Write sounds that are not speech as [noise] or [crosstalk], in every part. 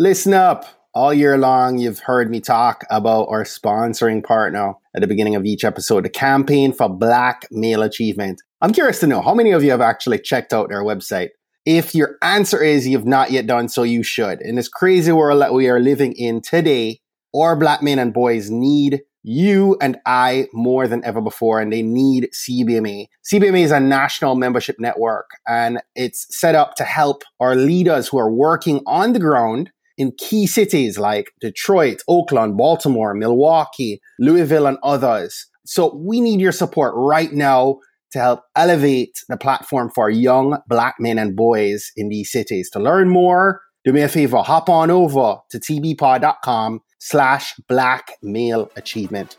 Listen up. All year long, you've heard me talk about our sponsoring partner at the beginning of each episode, the Campaign for Black Male Achievement. I'm curious to know how many of you have actually checked out their website. If your answer is you've not yet done so, you should. In this crazy world that we are living in today, our black men and boys need you and I more than ever before, and they need CBMA. CBMA is a national membership network, and it's set up to help our leaders who are working on the ground in key cities like Detroit, Oakland, Baltimore, Milwaukee, Louisville, and others. So we need your support right now to help elevate the platform for young black men and boys in these cities. To learn more, do me a favor, hop on over to tbpod.com slash black male achievement.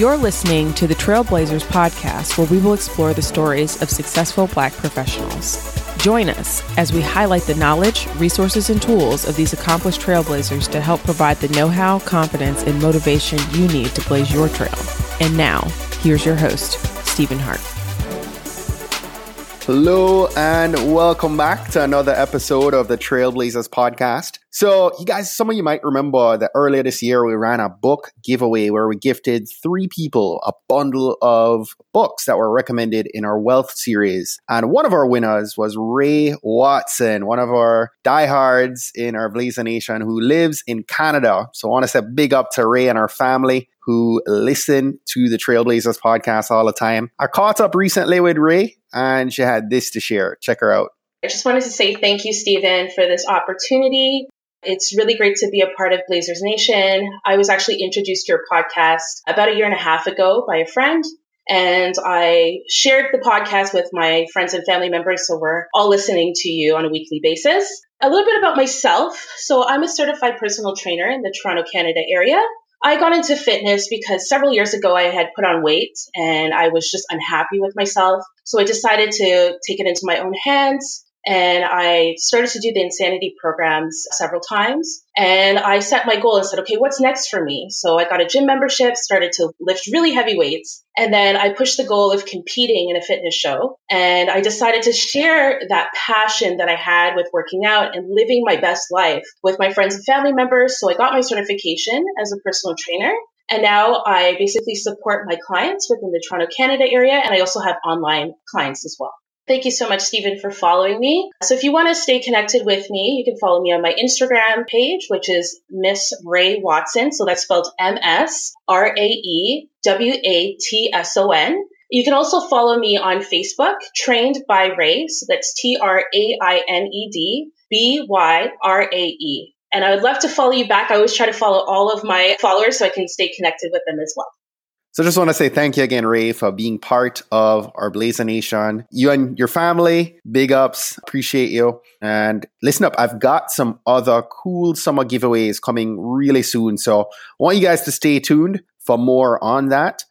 You're listening to the Trailblazers podcast, where we will explore the stories of successful Black professionals. Join us as we highlight the knowledge, resources, and tools of these accomplished trailblazers to help provide the know how, confidence, and motivation you need to blaze your trail. And now, here's your host, Stephen Hart. Hello and welcome back to another episode of the Trailblazers podcast. So, you guys, some of you might remember that earlier this year we ran a book giveaway where we gifted three people a bundle of books that were recommended in our wealth series. And one of our winners was Rae Watson, one of our diehards in our Blazer Nation who lives in Canada. So, I want to say big up to Rae and our family who listen to the Trailblazers podcast all the time. I caught up recently with Rae and she had this to share. Check her out. I just wanted to say thank you, Stephen, for this opportunity. It's really great to be a part of Blazers Nation. I was actually introduced to your podcast about a year and a half ago by a friend. And I shared the podcast with my friends and family members. So we're all listening to you on a weekly basis. A little bit about myself. So I'm a certified personal trainer in the Toronto, Canada area. I got into fitness because several years ago I had put on weight and I was just unhappy with myself. So I decided to take it into my own hands and I started to do the insanity programs several times. And I set my goal and said, okay, what's next for me? So I got a gym membership, started to lift really heavy weights. And then I pushed the goal of competing in a fitness show. And I decided to share that passion that I had with working out and living my best life with my friends and family members. So I got my certification as a personal trainer. And now I basically support my clients within the Toronto, Canada area. And I also have online clients as well. Thank you so much, Stephen, for following me. So if you want to stay connected with me, you can follow me on my Instagram page, which is Miss Rae Watson. So that's spelled M S R A E W A T S O N. You can also follow me on Facebook, Trained by Rae. So that's T R A I N E D B Y R A E. And I would love to follow you back. I always try to follow all of my followers so I can stay connected with them as well. So just want to say thank you again, Rae, for being part of our Blazer Nation. You and your family, big ups. Appreciate you. And listen up, I've got some other cool summer giveaways coming really soon. So I want you guys to stay tuned for more on that.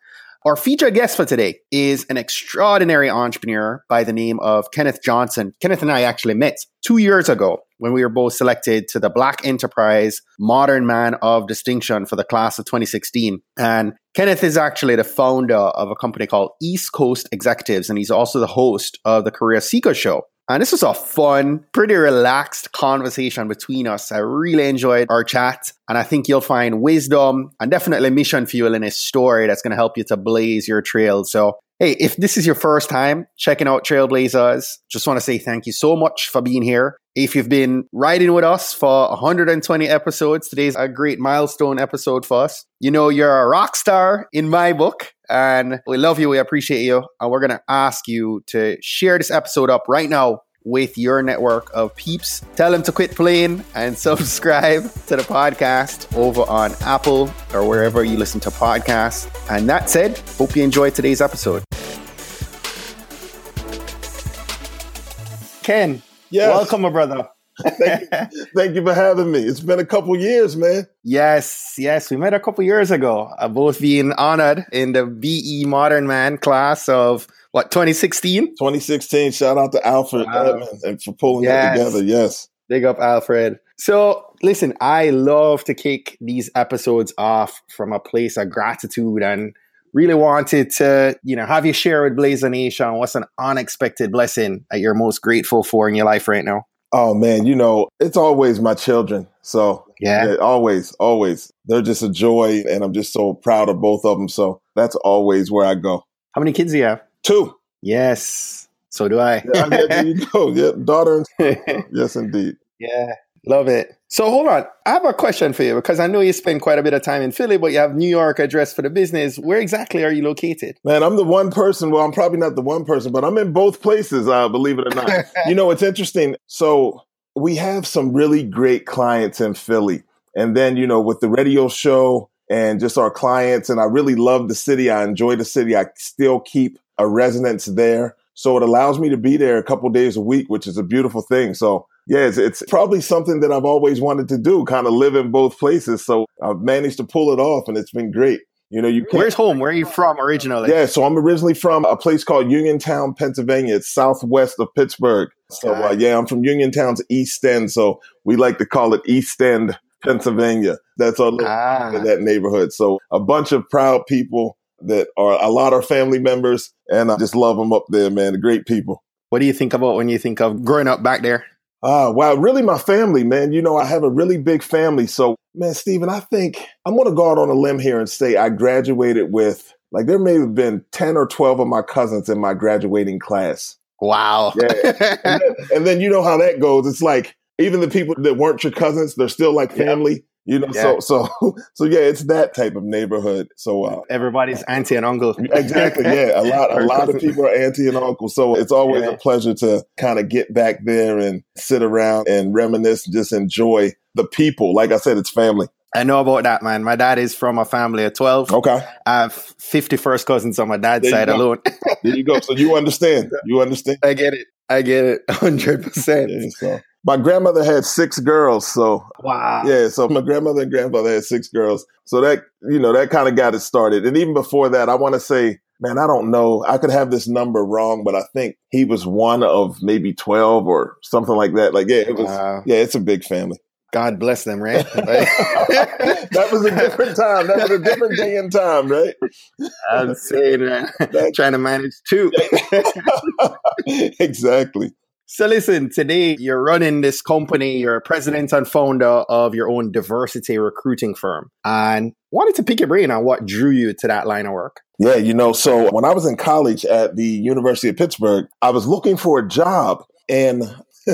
Our featured guest for today is an extraordinary entrepreneur by the name of Kenneth Johnson. Kenneth and I actually met two years ago when we were both selected to the Black Enterprise Modern Man of Distinction for the class of 2016. And Kenneth is actually the founder of a company called East Coast Executives, and he's also the host of the Career Seeker Show. And this was a fun, pretty relaxed conversation between us. I really enjoyed our chat. And I think you'll find wisdom and definitely mission fuel in his story that's going to help you to blaze your trail. So, hey, if this is your first time checking out Trailblazers, just want to say thank you so much for being here. If you've been riding with us for 120 episodes, today's a great milestone episode for us. You know, you're a rock star in my book and we love you. We appreciate you. And we're going to ask you to share this episode up right now with your network of peeps. Tell them to quit playing and [laughs] subscribe to the podcast over on Apple or wherever you listen to podcasts. And that said, hope you enjoyed today's episode. Ken, yes. welcome, my brother. [laughs] thank, you, thank, you, for having me. It's been a couple years, man. Yes, yes. We met a couple years ago. Uh, both being honored in the BE Modern Man class of what 2016. 2016. Shout out to Alfred wow. and for pulling yes. that together. Yes. Big up, Alfred. So, listen, I love to kick these episodes off from a place of gratitude and really wanted to, you know, have you share with Blazer Nation what's an unexpected blessing that you're most grateful for in your life right now. Oh man, you know, it's always my children. So yeah. yeah, always, always. They're just a joy, and I'm just so proud of both of them. So that's always where I go. How many kids do you have? Two. Yes. So do I. yeah, there you go. [laughs] Yeah, daughter. [laughs] yes, indeed. Yeah. Love it. So hold on. I have a question for you because I know you spend quite a bit of time in Philly, but you have New York address for the business. Where exactly are you located? Man, I'm the one person. Well, I'm probably not the one person, but I'm in both places, uh, believe it or not. [laughs] you know, it's interesting. So we have some really great clients in Philly. And then, you know, with the radio show and just our clients, and I really love the city. I enjoy the city. I still keep a residence there. So it allows me to be there a couple days a week, which is a beautiful thing. So yeah, it's, it's, probably something that I've always wanted to do, kind of live in both places. So I've managed to pull it off and it's been great. You know, you Where's home? Where are you from originally? Yeah, so I'm originally from a place called Uniontown, Pennsylvania. It's southwest of Pittsburgh. So uh, yeah, I'm from Uniontown's East End. So we like to call it East End, Pennsylvania. That's our ah. that neighborhood. So a bunch of proud people that are a lot of family members, and I just love them up there, man. Great people. What do you think about when you think of growing up back there? Ah, uh, wow, really my family, man. You know, I have a really big family. So, man, Stephen, I think I'm going to go out on a limb here and say I graduated with, like, there may have been 10 or 12 of my cousins in my graduating class. Wow. Yeah. [laughs] and, then, and, then, you know how that goes. It's like, even the people that weren't your cousins, they're still like family. You know, yeah. so so [laughs] so yeah, it's that type of neighborhood. So uh, everybody's auntie and uncle. [laughs] exactly. Yeah, a lot a [laughs] lot of people are auntie and uncle. So it's always yeah. a pleasure to kind of get back there and sit around and reminisce, and just enjoy the people. Like I said, it's family. I know about that, man. My dad is from a family of 12. Okay. I have 51st cousins on my dad's there side alone. there you go. So you understand. You understand. I get it. I get it. 100%. Yeah, so my grandmother had six girls. So wow. Yeah. So my grandmother and grandfather had six girls. So that, you know, that kind of got it started. And even before that, I want to say, man, I don't know. I could have this number wrong, but I think he was one of maybe 12 or something like that. Like, yeah, it was, wow. yeah, it's a big family. God bless them, right? [laughs] that was a different time. That was a different day and time, right? I'm saying that. Trying to manage two. [laughs] exactly. So listen, today you're running this company, you're a president and founder of your own diversity recruiting firm and wanted to pick your brain on what drew you to that line of work. Yeah, you know, so when I was in college at the University of Pittsburgh, I was looking for a job and [laughs]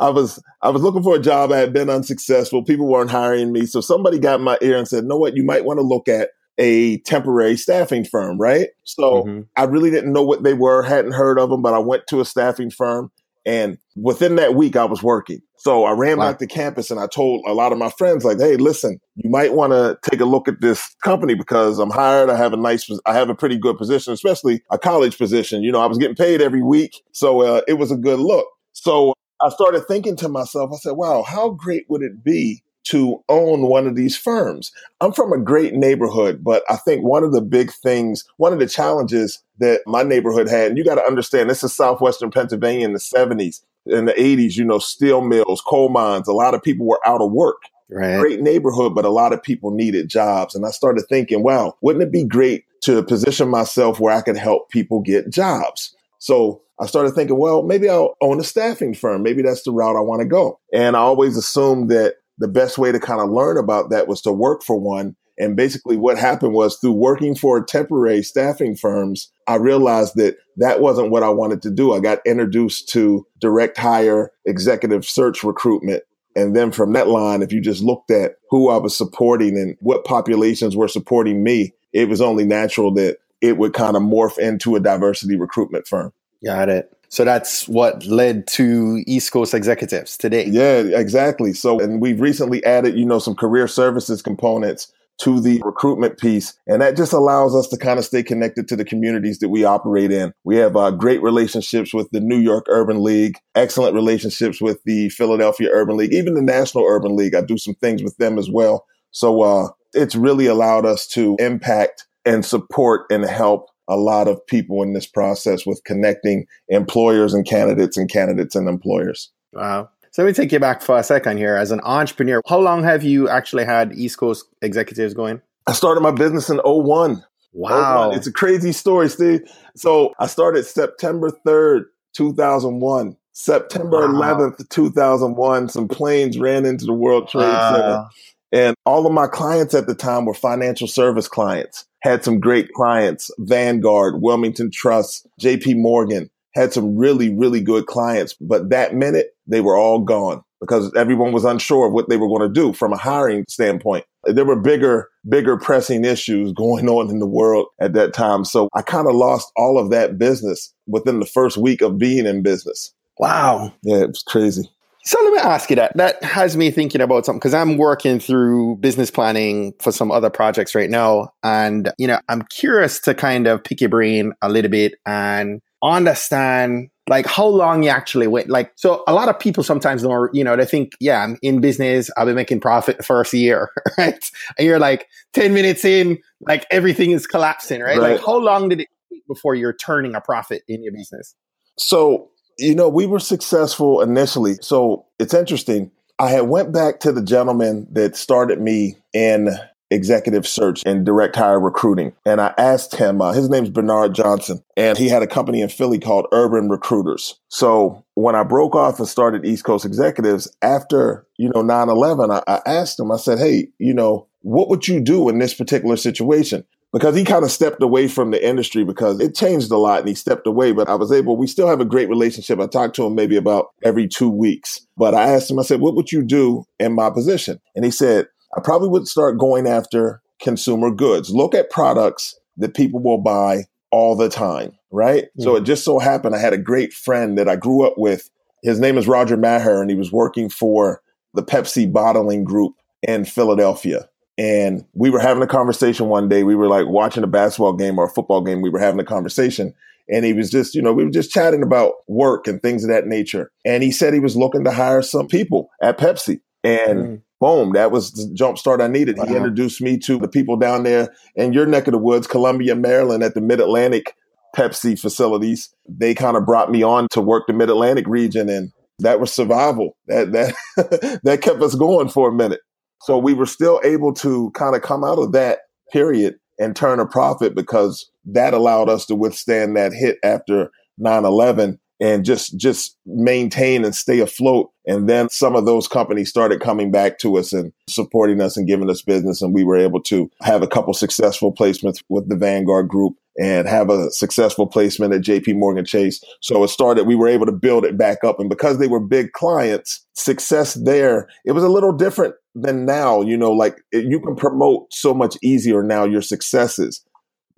I was I was looking for a job. I had been unsuccessful. People weren't hiring me. So somebody got in my ear and said, "Know what? You might want to look at a temporary staffing firm, right?" So mm-hmm. I really didn't know what they were, hadn't heard of them, but I went to a staffing firm and within that week, I was working. So I ran wow. back to campus and I told a lot of my friends, like, hey, listen, you might want to take a look at this company because I'm hired. I have a nice, I have a pretty good position, especially a college position. You know, I was getting paid every week. So uh, it was a good look. So I started thinking to myself, I said, wow, how great would it be to own one of these firms. I'm from a great neighborhood, but I think one of the big things, one of the challenges that my neighborhood had, and you got to understand, this is southwestern Pennsylvania in the 70s. In the 80s, you know, steel mills, coal mines, a lot of people were out of work. Right. Great neighborhood, but a lot of people needed jobs. And I started thinking, wow, wouldn't it be great to position myself where I could help people get jobs? So I started thinking, well, maybe I'll own a staffing firm. Maybe that's the route I want to go. And I always assumed that the best way to kind of learn about that was to work for one. And basically, what happened was through working for temporary staffing firms, I realized that that wasn't what I wanted to do. I got introduced to direct hire, executive search recruitment. And then from that line, if you just looked at who I was supporting and what populations were supporting me, it was only natural that it would kind of morph into a diversity recruitment firm. Got it. So that's what led to East Coast executives today. Yeah, exactly. So, and we've recently added, you know, some career services components to the recruitment piece. And that just allows us to kind of stay connected to the communities that we operate in. We have uh, great relationships with the New York Urban League, excellent relationships with the Philadelphia Urban League, even the National Urban League. I do some things with them as well. So uh, it's really allowed us to impact and support and help a lot of people in this process with connecting employers and candidates and candidates and employers. Wow. So let me take you back for a second here. As an entrepreneur, how long have you actually had East Coast executives going? I started my business in 01. Wow. Oh it's a crazy story, Steve. So I started September 3rd, 2001. September wow. 11th, 2001, some planes ran into the World Trade Center. And all of my clients at the time were financial service clients. Had some great clients, Vanguard, Wilmington Trust, JP Morgan, had some really, really good clients. But that minute, they were all gone because everyone was unsure of what they were going to do from a hiring standpoint. There were bigger, bigger pressing issues going on in the world at that time. So I kind of lost all of that business within the first week of being in business. Wow. Yeah, it was crazy. So let me ask you that. That has me thinking about something because I'm working through business planning for some other projects right now. And, you know, I'm curious to kind of pick your brain a little bit and understand like how long you actually wait. Like, so a lot of people sometimes don't, you know, they think, yeah, I'm in business. I'll be making profit the first year, [laughs] right? And you're like 10 minutes in, like everything is collapsing, right? right. Like how long did it take before you're turning a profit in your business? So, you know, we were successful initially. So it's interesting. I had went back to the gentleman that started me in executive search and direct hire recruiting. And I asked him, uh, his name's Bernard Johnson, and he had a company in Philly called Urban Recruiters. So when I broke off and started East Coast Executives after, you know, 9 11, I, I asked him, I said, hey, you know, what would you do in this particular situation? Because he kind of stepped away from the industry because it changed a lot and he stepped away. But I was able, we still have a great relationship. I talk to him maybe about every two weeks. But I asked him, I said, what would you do in my position? And he said, I probably would start going after consumer goods. Look at products that people will buy all the time, right? Mm-hmm. So it just so happened I had a great friend that I grew up with. His name is Roger Maher, and he was working for the Pepsi bottling group in Philadelphia. And we were having a conversation one day. We were like watching a basketball game or a football game. We were having a conversation. And he was just, you know, we were just chatting about work and things of that nature. And he said he was looking to hire some people at Pepsi. And mm boom, that was the jump start I needed. Wow. He introduced me to the people down there in your neck of the woods, Columbia, Maryland, at the Mid Atlantic Pepsi facilities. They kind of brought me on to work the Mid Atlantic region, and that was survival. That that [laughs] that kept us going for a minute. So we were still able to kind of come out of that period and turn a profit because that allowed us to withstand that hit after 9-11 and just just maintain and stay afloat and then some of those companies started coming back to us and supporting us and giving us business and we were able to have a couple successful placements with the Vanguard group and have a successful placement at JP Morgan Chase. So it started, we were able to build it back up. And because they were big clients, success there, it was a little different than now. You know, like you can promote so much easier now your successes,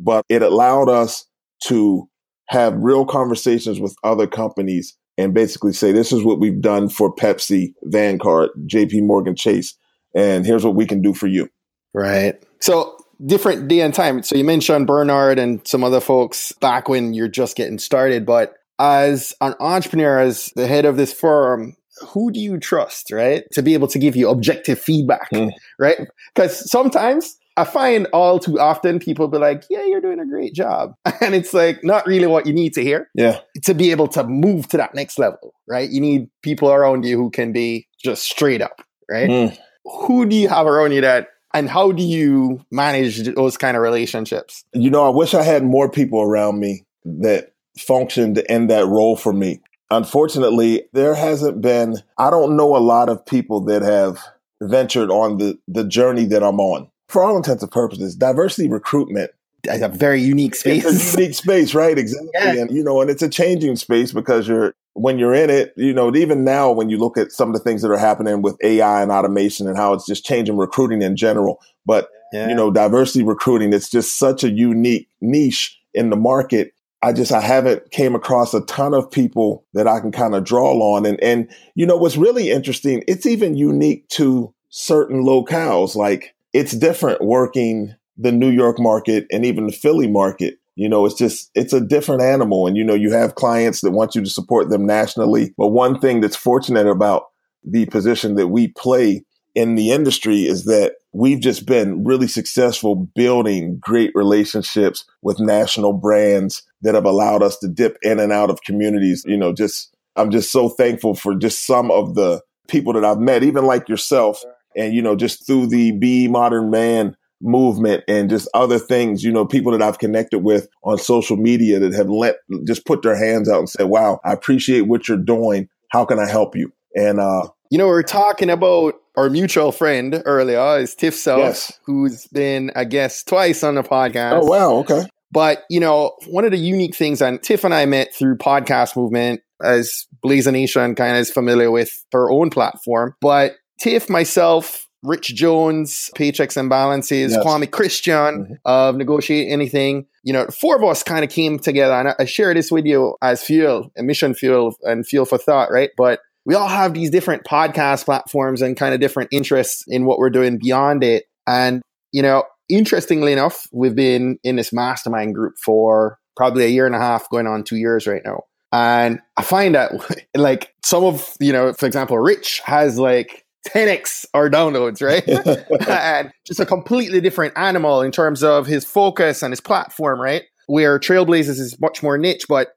but it allowed us to have real conversations with other companies and basically say, this is what we've done for Pepsi, Vanguard, JP Morgan Chase, and here's what we can do for you. Right. So different day and time. So you mentioned Bernard and some other folks back when you're just getting started, but as an entrepreneur, as the head of this firm, who do you trust, right? To be able to give you objective feedback, mm. right? Because sometimes I find all too often people be like, yeah, you're doing a great job. [laughs] And it's like not really what you need to hear. Yeah. To be able to move to that next level, right? You need people around you who can be just straight up, right? Mm. Who do you have around you that and how do you manage those kind of relationships? You know, I wish I had more people around me that functioned in that role for me. Unfortunately, there hasn't been, I don't know a lot of people that have ventured on the, the journey that I'm on for all intents and purposes, diversity recruitment is a very unique space. It's a [laughs] unique space, right? Exactly. Yeah. And you know, and it's a changing space because you're when you're in it, you know, even now when you look at some of the things that are happening with AI and automation and how it's just changing recruiting in general. But yeah. you know, diversity recruiting, it's just such a unique niche in the market. I just I haven't came across a ton of people that I can kind of draw on. And and you know what's really interesting, it's even unique to certain locales. Like it's different working the New York market and even the Philly market. You know, it's just, it's a different animal. And, you know, you have clients that want you to support them nationally. But one thing that's fortunate about the position that we play in the industry is that we've just been really successful building great relationships with national brands that have allowed us to dip in and out of communities. You know, just, I'm just so thankful for just some of the people that I've met, even like yourself, and, you know, just through the BE Modern Man movement and just other things, you know, people that I've connected with on social media that have let just put their hands out and said, wow, I appreciate what you're doing. How can I help you? And, uh, you know, we are talking about our mutual friend earlier is Tiff South, yes. who's been a guest twice on the podcast. Oh, wow. Okay. But, you know, one of the unique things, and Tiff and I met through podcast movement as Blazer Nation kind of is familiar with her own platform. But Tiff, myself, Rich Jones, Paychecks and Balances, yes. Kwame Christian mm-hmm. of Negotiate Anything. You know, four of us kind of came together and I share this with you as fuel, emission fuel and fuel for thought, right? But we all have these different podcast platforms and kind of different interests in what we're doing beyond it. And, you know, interestingly enough, we've been in this mastermind group for probably a year and a half, going on two years right now. And I find that [laughs] like some of, you know, for example, Rich has like 10x our downloads, right? [laughs] and just a completely different animal in terms of his focus and his platform, right? Where Trailblazers is much more niche, but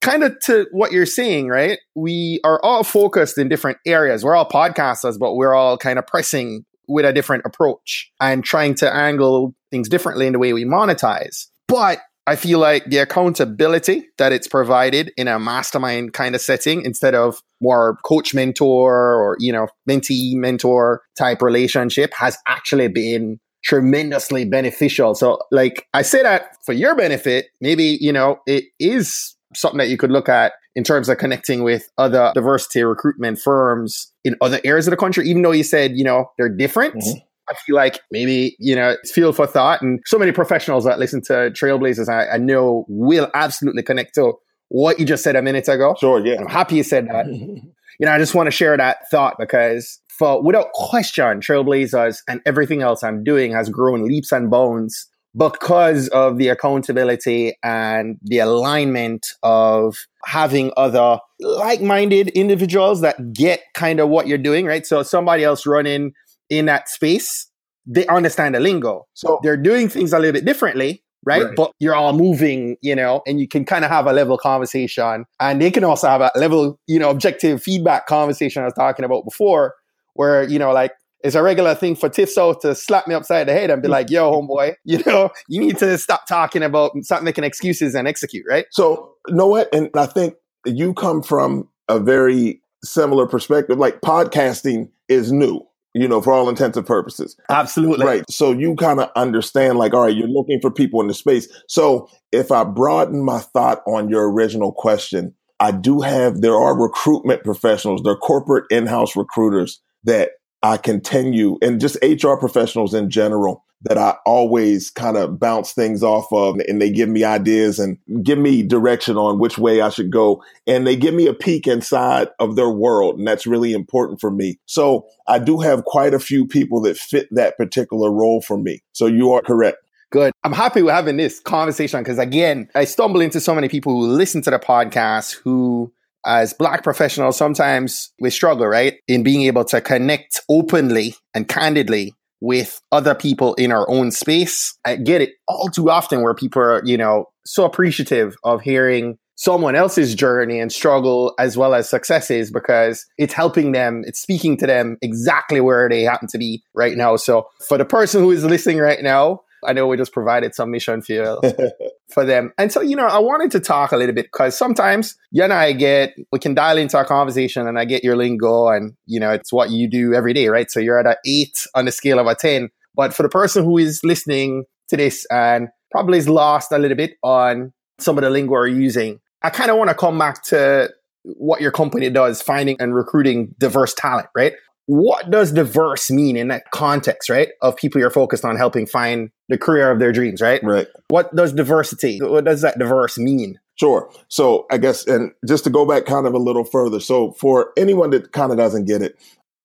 kind of to what you're saying, right? We are all focused in different areas. We're all podcasters, but we're all kind of pressing with a different approach and trying to angle things differently in the way we monetize. But I feel like the accountability that it's provided in a mastermind kind of setting instead of more coach mentor or, you know, mentee mentor type relationship has actually been tremendously beneficial. So like I say that for your benefit, maybe, you know, it is something that you could look at in terms of connecting with other diversity recruitment firms in other areas of the country, even though you said, you know, they're different. Mm-hmm. I feel like maybe, you know, it's fuel for thought. And so many professionals that listen to Trailblazers, I, I know will absolutely connect to what you just said a minute ago. Sure, yeah. I'm happy you said that. [laughs] you know, I just want to share that thought because for without question, Trailblazers and everything else I'm doing has grown leaps and bounds because of the accountability and the alignment of having other like-minded individuals that get kind of what you're doing, right? So somebody else running in that space, they understand the lingo. So they're doing things a little bit differently, right? right? But you're all moving, you know, and you can kind of have a level conversation. And they can also have a level, you know, objective feedback conversation I was talking about before, where, you know, like it's a regular thing for Tiff South to slap me upside the head and be like, yo, [laughs] homeboy, you know, you need to stop talking about, stop making excuses and execute, right? So, you know what? And I think you come from a very similar perspective. Like podcasting is new you know, for all intents and purposes. Absolutely. Right. So you kind of understand, like, all right, you're looking for people in the space. So if I broaden my thought on your original question, I do have, there are recruitment professionals, they're corporate in house recruiters that I continue, and just HR professionals in general that I always kind of bounce things off of and they give me ideas and give me direction on which way I should go. And they give me a peek inside of their world. And that's really important for me. So I do have quite a few people that fit that particular role for me. So you are correct. Good. I'm happy we're having this conversation because again, I stumble into so many people who listen to the podcast who as black professionals, sometimes we struggle, right? In being able to connect openly and candidly with other people in our own space. I get it all too often where people are, you know, so appreciative of hearing someone else's journey and struggle as well as successes because it's helping them, it's speaking to them exactly where they happen to be right now. So for the person who is listening right now, I know we just provided some mission fuel [laughs] for them. And so, you know, I wanted to talk a little bit because sometimes you and I get, we can dial into our conversation and I get your lingo and, you know, it's what you do every day, right? So you're at an eight on the scale of a 10. But for the person who is listening to this and probably is lost a little bit on some of the lingo we're using, I kind of want to come back to what your company does, finding and recruiting diverse talent, right? What does diverse mean in that context, right? Of people you're focused on helping find the career of their dreams, right? Right. What does diversity, what does that diverse mean? Sure. So I guess, and just to go back kind of a little further. So for anyone that kind of doesn't get it,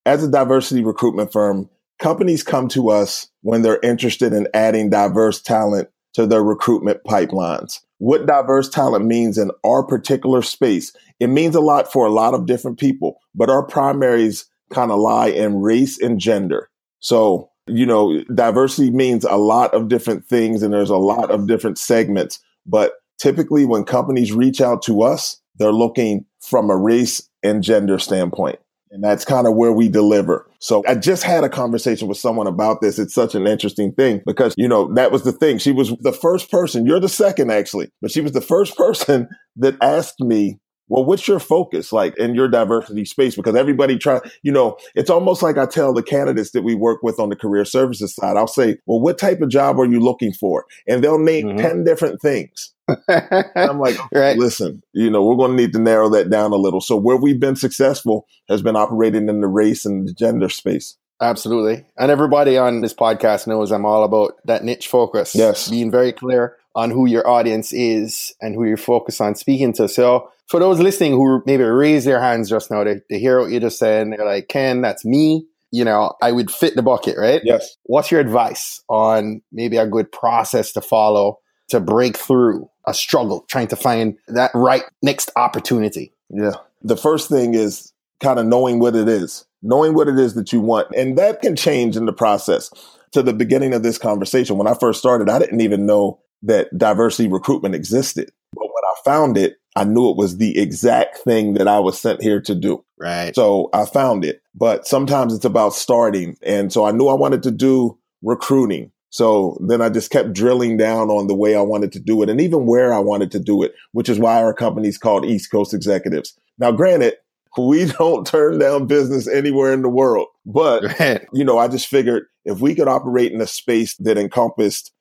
as a diversity recruitment firm, companies come to us when they're interested in adding diverse talent to their recruitment pipelines. What diverse talent means in our particular space, it means a lot for a lot of different people, but our primaries kind of lie in race and gender. So, you know, diversity means a lot of different things and there's a lot of different segments. But typically, when companies reach out to us, they're looking from a race and gender standpoint. And that's kind of where we deliver. So I just had a conversation with someone about this. It's such an interesting thing because, you know, that was the thing. She was the first person, you're the second actually, but she was the first [laughs] person that asked me well, what's your focus like in your diversity space? Because everybody try, you know, it's almost like I tell the candidates that we work with on the career services side, I'll say, well, what type of job are you looking for? And they'll name mm-hmm. 10 different things. I'm like, [laughs] right. listen, you know, we're going to need to narrow that down a little. So where we've been successful has been operating in the race and the gender space. Absolutely. And everybody on this podcast knows I'm all about that niche focus. Yes. Being very clear on who your audience is and who you're focused on speaking to. So for those listening who maybe raise their hands just now to, to hear what you just said, and they're like, Ken, that's me. You know, I would fit the bucket, right? Yes. What's your advice on maybe a good process to follow to break through a struggle, trying to find that right next opportunity? Yeah. The first thing is kind of knowing what it is, knowing what it is that you want. And that can change in the process. To the beginning of this conversation, when I first started, I didn't even know that diversity recruitment existed. But when I found it, I knew it was the exact thing that I was sent here to do. Right. So I found it. But sometimes it's about starting. And so I knew I wanted to do recruiting. So then I just kept drilling down on the way I wanted to do it and even where I wanted to do it, which is why our company's called East Coast Executives. Now, granted, we [laughs] don't turn down business anywhere in the world, but [laughs] you know, I just figured if we could operate in a space that encompassed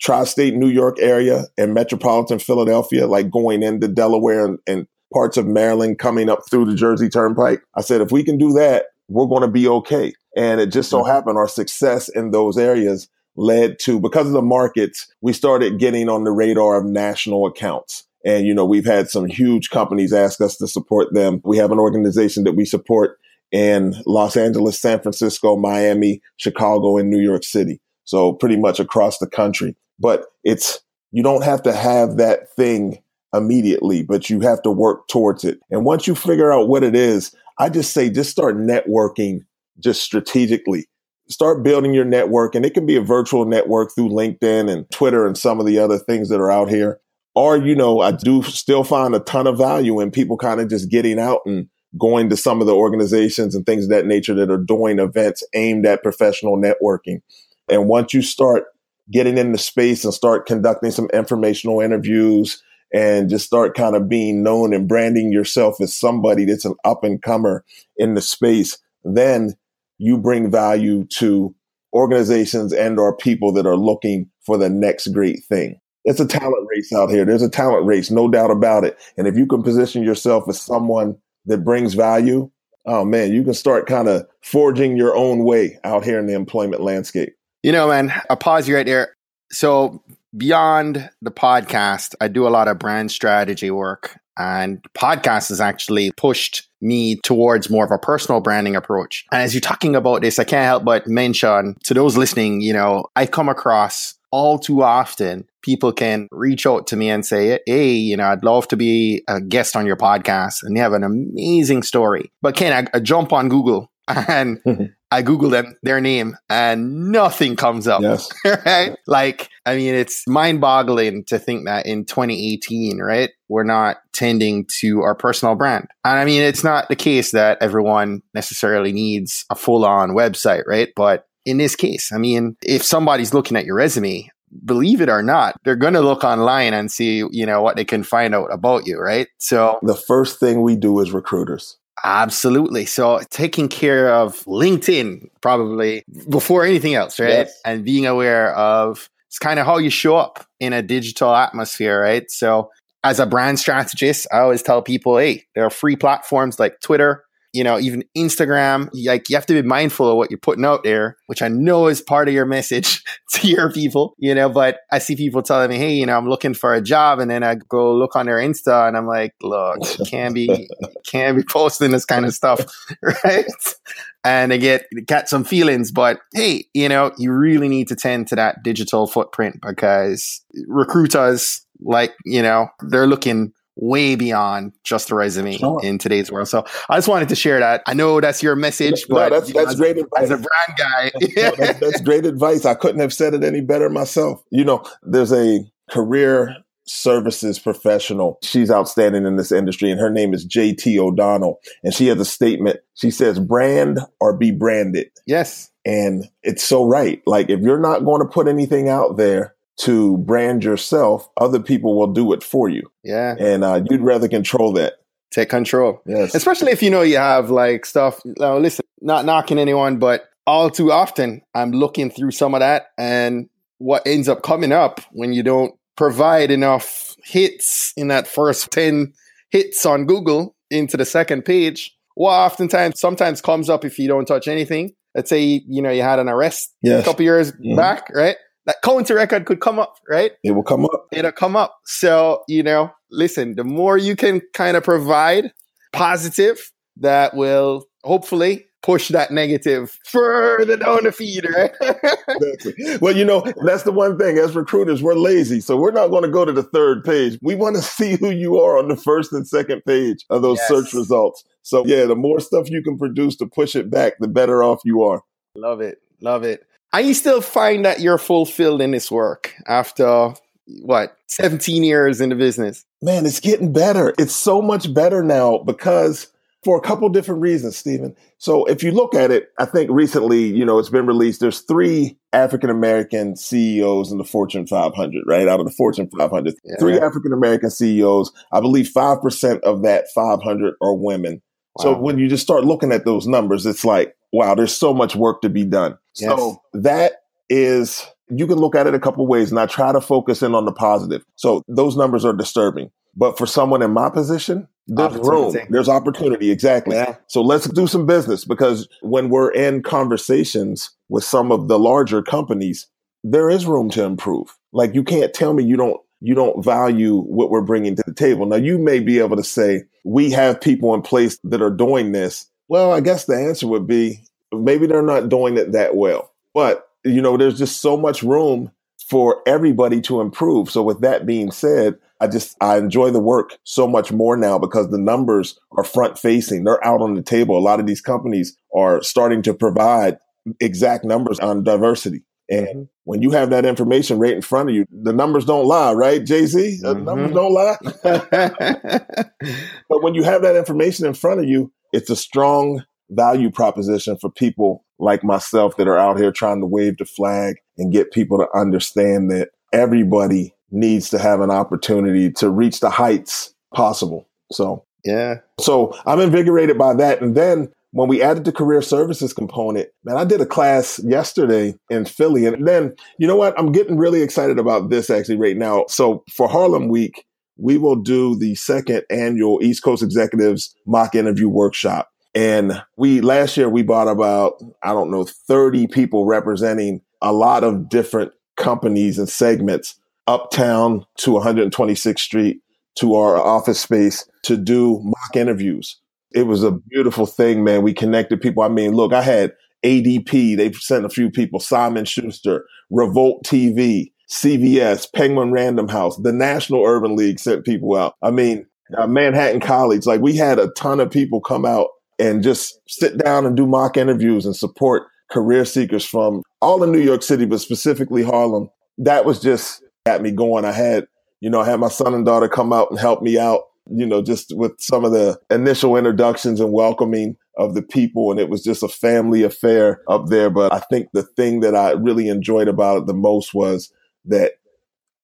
tri-state New York area and metropolitan Philadelphia, like going into Delaware and, and parts of Maryland coming up through the Jersey Turnpike. I said, if we can do that, we're going to be okay. And it just so happened our success in those areas led to, because of the markets, we started getting on the radar of national accounts. And, you know, we've had some huge companies ask us to support them. We have an organization that we support in Los Angeles, San Francisco, Miami, Chicago, and New York City. So pretty much across the country. But it's, you don't have to have that thing immediately, but you have to work towards it. And once you figure out what it is, I just say just start networking just strategically. Start building your network, and it can be a virtual network through LinkedIn and Twitter and some of the other things that are out here. Or, you know, I do still find a ton of value in people kind of just getting out and going to some of the organizations and things of that nature that are doing events aimed at professional networking. And once you start getting into space and start conducting some informational interviews and just start kind of being known and branding yourself as somebody that's an up and comer in the space, then you bring value to organizations and or people that are looking for the next great thing. It's a talent race out here. There's a talent race, no doubt about it. And if you can position yourself as someone that brings value, oh man, you can start kind of forging your own way out here in the employment landscape. You know, man, I'll pause you right there. So, beyond the podcast, I do a lot of brand strategy work, and podcast has actually pushed me towards more of a personal branding approach. And as you're talking about this, I can't help but mention to those listening, you know, I come across all too often people can reach out to me and say, Hey, you know, I'd love to be a guest on your podcast. And they have an amazing story. But can I, I jump on Google [laughs] and [laughs] I Google them, their name, and nothing comes up. Yes. [laughs] right? Like, I mean, it's mind boggling to think that in 2018, right, we're not tending to our personal brand. And I mean, it's not the case that everyone necessarily needs a full on website, right? But in this case, I mean, if somebody's looking at your resume, believe it or not, they're going to look online and see, you know, what they can find out about you, right? So the first thing we do as recruiters Absolutely. So taking care of LinkedIn probably before anything else, right? Yes. And being aware of it's kind of how you show up in a digital atmosphere, right? So as a brand strategist, I always tell people, hey, there are free platforms like Twitter, you know, even Instagram, like you have to be mindful of what you're putting out there, which I know is part of your message [laughs] to your people, you know, but I see people telling me, Hey, you know, I'm looking for a job. And then I go look on their Insta and I'm like, look, [laughs] can't be, can't be posting this kind of stuff. [laughs] Right. And they get, get some feelings, but hey, you know, you really need to tend to that digital footprint because recruiters, like, you know, they're looking way beyond just the resume sure. in today's world. So I just wanted to share that. I know that's your message, no, but that's, that's know, great advice. As a brand guy, no, that's, that's great advice. I couldn't have said it any better myself. You know, there's a career services professional. She's outstanding in this industry and her name is JT O'Donnell. And she has a statement. She says, brand or be branded. Yes. And it's so right. Like if you're not going to put anything out there to brand yourself, other people will do it for you. Yeah. And uh, you'd rather control that. Take control. Yes. Especially if you know you have like stuff. Now, listen, not knocking anyone, but all too often I'm looking through some of that and what ends up coming up when you don't provide enough hits in that first 10 hits on Google into the second page, what oftentimes sometimes comes up if you don't touch anything. Let's say, you know, you had an arrest Yes. a couple years Mhm. back, right? That county record could come up, right? It will come up. It'll come up. So, you know, listen, the more you can kind of provide positive, that will hopefully push that negative further down the feed, right? [laughs] Exactly. Well, you know, that's the one thing as recruiters, we're lazy. So we're not going to go to the third page. We want to [laughs] see who you are on the first and second page of those Yes. search results. So, yeah, the more stuff you can produce to push it back, the better off you are. Love it. Love it. You still find that you're fulfilled in this work after what, 17 years in the business? Man, it's getting better. It's so much better now because for a couple different reasons, Stephen. So if you look at it, I think recently, you know, it's been released. There's three African American CEOs in the Fortune 500, right? Out of the Fortune 500, Yeah. three African American CEOs. I believe 5% of that 500 are women. So when you just start looking at those numbers, it's like, wow, there's so much work to be done. Yes. So that is, you can look at it a couple ways and I try to focus in on the positive. So those numbers are disturbing. But for someone in my position, there's room, Opportunity. there's opportunity. Exactly. Yeah. So let's do some business because when we're in conversations with some of the larger companies, there is room to improve. Like you can't tell me you don't you don't value what we're bringing to the table. Now you may be able to say we have people in place that are doing this. Well, I guess the answer would be maybe they're not doing it that well. But you know, there's just so much room for everybody to improve. So with that being said, I just I enjoy the work so much more now because the numbers are front facing. They're out on the table. A lot of these companies are starting to provide exact numbers on diversity. And when you have that information right in front of you, the numbers don't lie, right, Jay Z? The Mhm. numbers don't lie. [laughs] But when you have that information in front of you, it's a strong value proposition for people like myself that are out here trying to wave the flag and get people to understand that everybody needs to have an opportunity to reach the heights possible. So, yeah. so I'm invigorated by that. And then when we added the career services component, man, I did a class yesterday in Philly. And then, you know what? I'm getting really excited about this actually right now. So for Harlem Week, we will do the second annual East Coast Executives mock interview workshop. And we last year we bought about, I don't know, 30 people representing a lot of different companies and segments uptown to 126th Street to our office space to do mock interviews. It was a beautiful thing, man. We connected people. I mean, look, I had ADP, they've sent a few people, Simon Schuster, Revolt TV, CVS, Penguin Random House, the National Urban League sent people out. I mean, uh, Manhattan College, like we had a ton of people come out and just sit down and do mock interviews and support career seekers from all of New York City, but specifically Harlem. That was just got me going. I had, you know, I had my son and daughter come out and help me out, you know, just with some of the initial introductions and welcoming of the people. And it was just a family affair up there. But I think the thing that I really enjoyed about it the most was that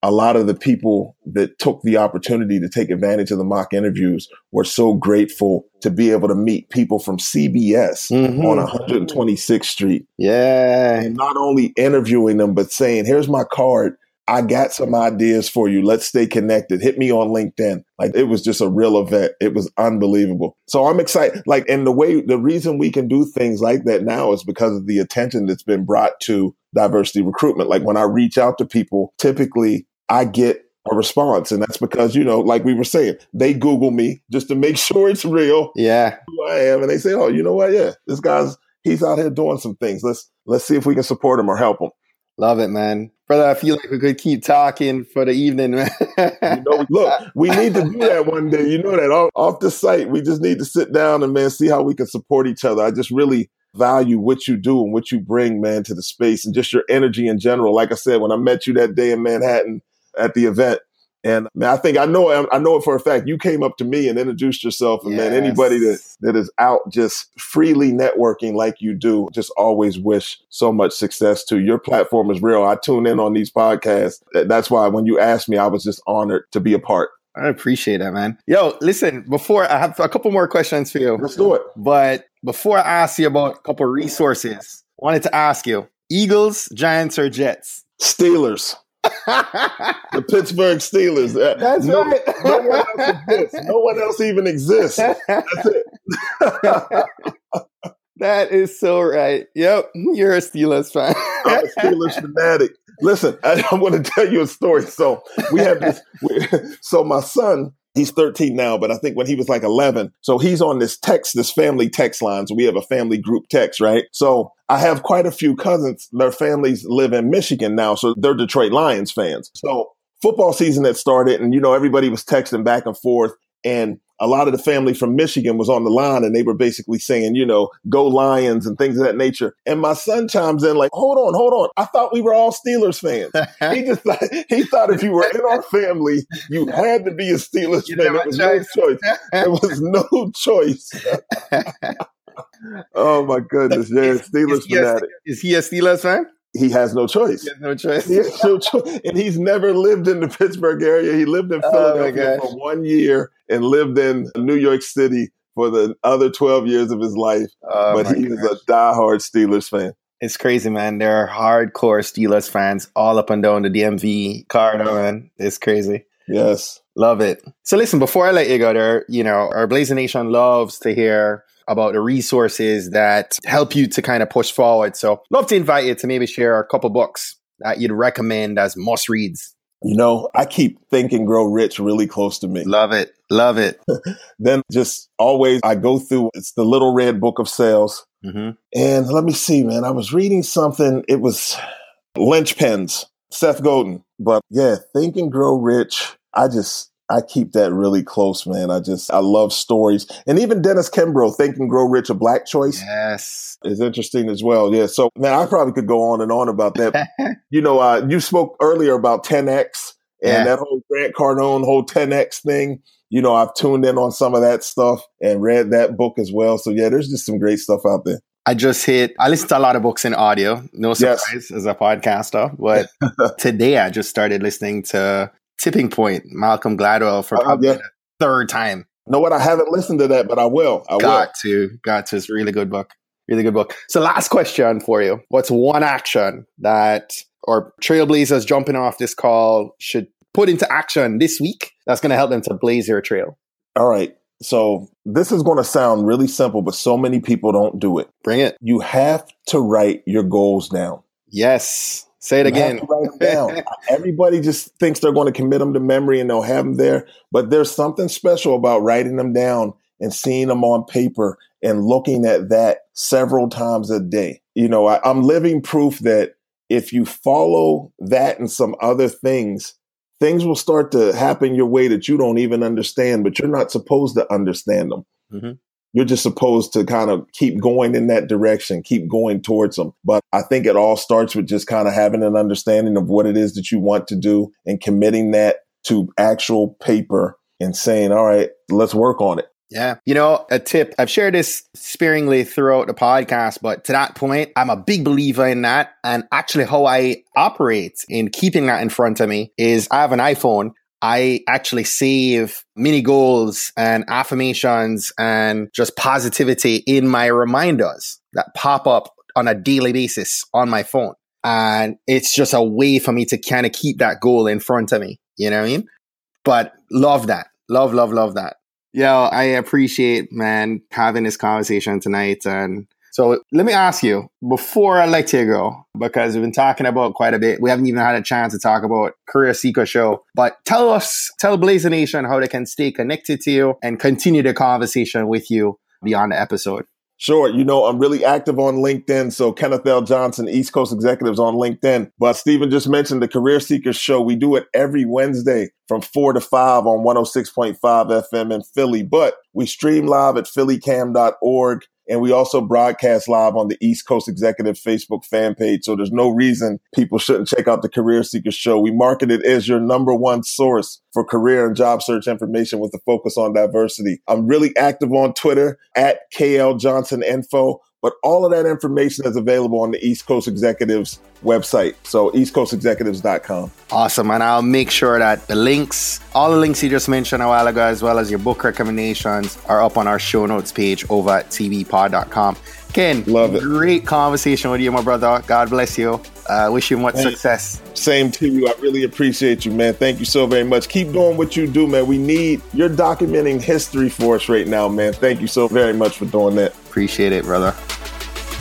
a lot of the people that took the opportunity to take advantage of the mock interviews were so grateful to be able to meet people from CBS Mhm. on 126th Street Yeah. and not only interviewing them, but saying, here's my card. I got some ideas for you. Let's stay connected. Hit me on LinkedIn. Like it was just a real event. It was unbelievable. So I'm excited. Like, and the way, the reason we can do things like that now is because of the attention that's been brought to diversity recruitment. Like when I reach out to people, typically I get a response. And that's because, you know, like we were saying, they Google me just to make [laughs] sure it's real Yeah. who I am. And they say, oh, you know what? Yeah, this guy's, he's out here doing some things. Let's, let's see if we can support him or help him. Love it, man. Brother, I feel like we could keep talking for the evening, man. You know, look, we need to do that one day. You know that off, off the site, we just need to sit down and man, see how we can support each other. I just really value what you do and what you bring, man, to the space and just your energy in general. Like I said, when I met you that day in Manhattan at the event, And man, I think I know I know it for a fact. You came up to me and introduced yourself, and yes. man, anybody that that is out just freely networking like you do, just always wish so much success to. Your platform is real. I tune in on these podcasts. That's why when you asked me, I was just honored to be a part. I appreciate that, man. Yo, listen, before I have a couple more questions for you. Let's do it. But before I ask you about a couple resources, I wanted to ask you Eagles, Giants, or Jets? Steelers. The Pittsburgh Steelers. Uh, That's no, right. no one else exists. No one else even exists. That's it. [laughs] that is so right. Yep, you're a Steelers fan. I'm a Steelers fanatic. Listen, I, I want to tell you a story. So we have this. We, [laughs] so my son, he's 13 now, but I think when he was like 11, so he's on this text, this family text line. So we have a family group text, right? So I have quite a few cousins. Their families live in Michigan now, so they're Detroit Lions fans. So football season had started, and you know everybody was texting back and forth, and a lot of the family from Michigan was on the line and they were basically saying, you know, go Lions and things of that nature. And my son chimes in like, hold on, hold on. I thought we were all Steelers fans. he [laughs] just thought, he thought if you were in our family, you had to be a Steelers you fan. It was choice. no choice. There was no [laughs] choice. [laughs] oh my goodness. Yeah, Steelers is fanatic. A, is he a Steelers fan? He has no choice. He has no choice. He has no choice. And he's never lived in the Pittsburgh area. He lived in oh Philadelphia oh for one year and lived in New York City for the other 12 years of his life. Oh but he gosh. is a diehard Steelers fan. It's crazy, man. There are hardcore Steelers fans all up and down the DMV corridor, man. It's crazy. Yes. Love it. So listen, before I let you go there, you know, our Blazer Nation loves to hear about the resources that help you to kind of push forward. So love to invite you to maybe share a couple books that you'd recommend as must reads. You know, I keep Think and Grow Rich really close to me. Love it. Love it. [laughs] then just always I go through it's the little red book of sales. Mm-hmm. And let me see, man. I was reading something. It was Linchpins, Seth Godin. But yeah, Think and Grow Rich. I just I keep that really close, man. I just I love stories, and even Dennis Kimbro, Think and Grow Rich, a Black Choice, yes, is interesting as well. Yeah, so man, I probably could go on and on about that. [laughs] you know, uh, you spoke earlier about 10x and yeah. that whole Grant Cardone whole 10x thing. You know, I've tuned in on some of that stuff and read that book as well. So yeah, there's just some great stuff out there. I just hit, I listen to a lot of books in audio. No surprise yes. as a podcaster. But [laughs] today I just started listening to Tipping Point, Malcolm Gladwell for uh, probably yeah. the third time. know what? I haven't listened to that, but I will. I got will. to. Got to. It's a really good book. Really good book. So, last question for you: What's one action that or trailblazers jumping off this call should put into action this week that's going to help them to blaze their trail? All right. So this is going to sound really simple, but so many people don't do it. Bring it. You have to write your goals down. Yes. Say it again. write them down. [laughs] Everybody just thinks they're going to commit them to memory and they'll have them there. But there's something special about writing them down and seeing them on paper and looking at that several times a day. You know, I, I'm living proof that if you follow that and some other things, things will start to happen your way that you don't even understand, but you're not supposed to understand them. Mm-hmm. You're just supposed to kind of keep going in that direction, keep going towards them. But I think it all starts with just kind of having an understanding of what it is that you want to do and committing that to actual paper and saying, all right, let's work on it. Yeah. You know, a tip, I've shared this sparingly throughout the podcast, but to that point, I'm a big believer in that. And actually, how I operate in keeping that in front of me is I have an iPhone I actually save mini goals and affirmations and just positivity in my reminders that pop up on a daily basis on my phone. And it's just a way for me to kind of keep that goal in front of me. You know what I mean? But love that. Love, love, love that. Yeah, I appreciate, man, having this conversation tonight and so let me ask you before I let you go, because we've been talking about quite a bit. We haven't even had a chance to talk about Career Seeker Show, but tell us, tell Blazer Nation how they can stay connected to you and continue the conversation with you beyond the episode. Sure. You know, I'm really active on LinkedIn. So Kenneth L. Johnson, East Coast Executives on LinkedIn. But Stephen just mentioned the Career Seekers Show. We do it every Wednesday from 4 to 5 on 106.5 FM in Philly. But we stream live at phillycam.org. And we also broadcast live on the East Coast Executive Facebook fan page. So there's no reason people shouldn't check out the Career Seeker Show. We market it as your number one source for career and job search information with a focus on diversity. I'm really active on Twitter at KL Johnson Info. But all of that information is available on the East Coast Executives website. So eastcoastexecutives.com. Awesome. And I'll make sure that the links, all the links you just mentioned a while ago, as well as your book recommendations, are up on our show notes page over at tvpod.com. Ken, love it. Great conversation with you, my brother. God bless you. Uh, wish you much success. Same to you. I really appreciate you, man. Thank you so very much. Keep doing what you do, man. We need you're documenting history for us right now, man. Thank you so very much for doing that. Appreciate it, brother.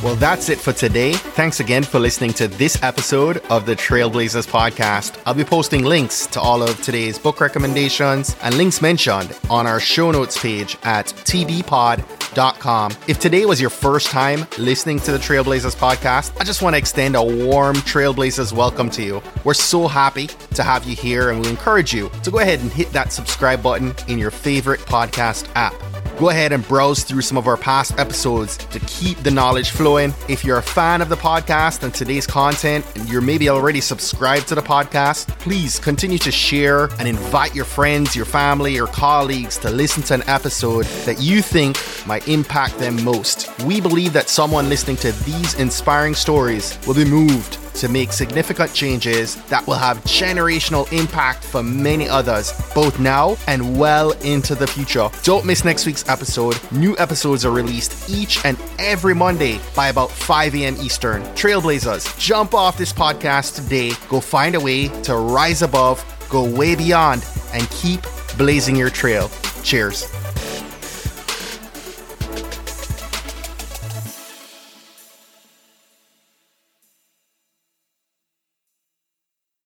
Well, that's it for today. Thanks again for listening to this episode of the Trailblazers podcast. I'll be posting links to all of today's book recommendations and links mentioned on our show notes page at tvpod.com. If today was your first time listening to the Trailblazers podcast, I just want to extend a warm Trailblazers welcome to you. We're so happy to have you here and we encourage you to go ahead and hit that subscribe button in your favorite podcast app. Go ahead and browse through some of our past episodes to keep the knowledge flowing. If you're a fan of the podcast and today's content, and you're maybe already subscribed to the podcast, please continue to share and invite your friends, your family, your colleagues to listen to an episode that you think might impact them most. We believe that someone listening to these inspiring stories will be moved to make significant changes that will have generational impact for many others, both now and well into the future. Don't miss next week's episode. New episodes are released each and every Monday by about 5 a.m. Eastern. Trailblazers, jump off this podcast today. Go find a way to rise above, go way beyond, and keep blazing your trail. Cheers.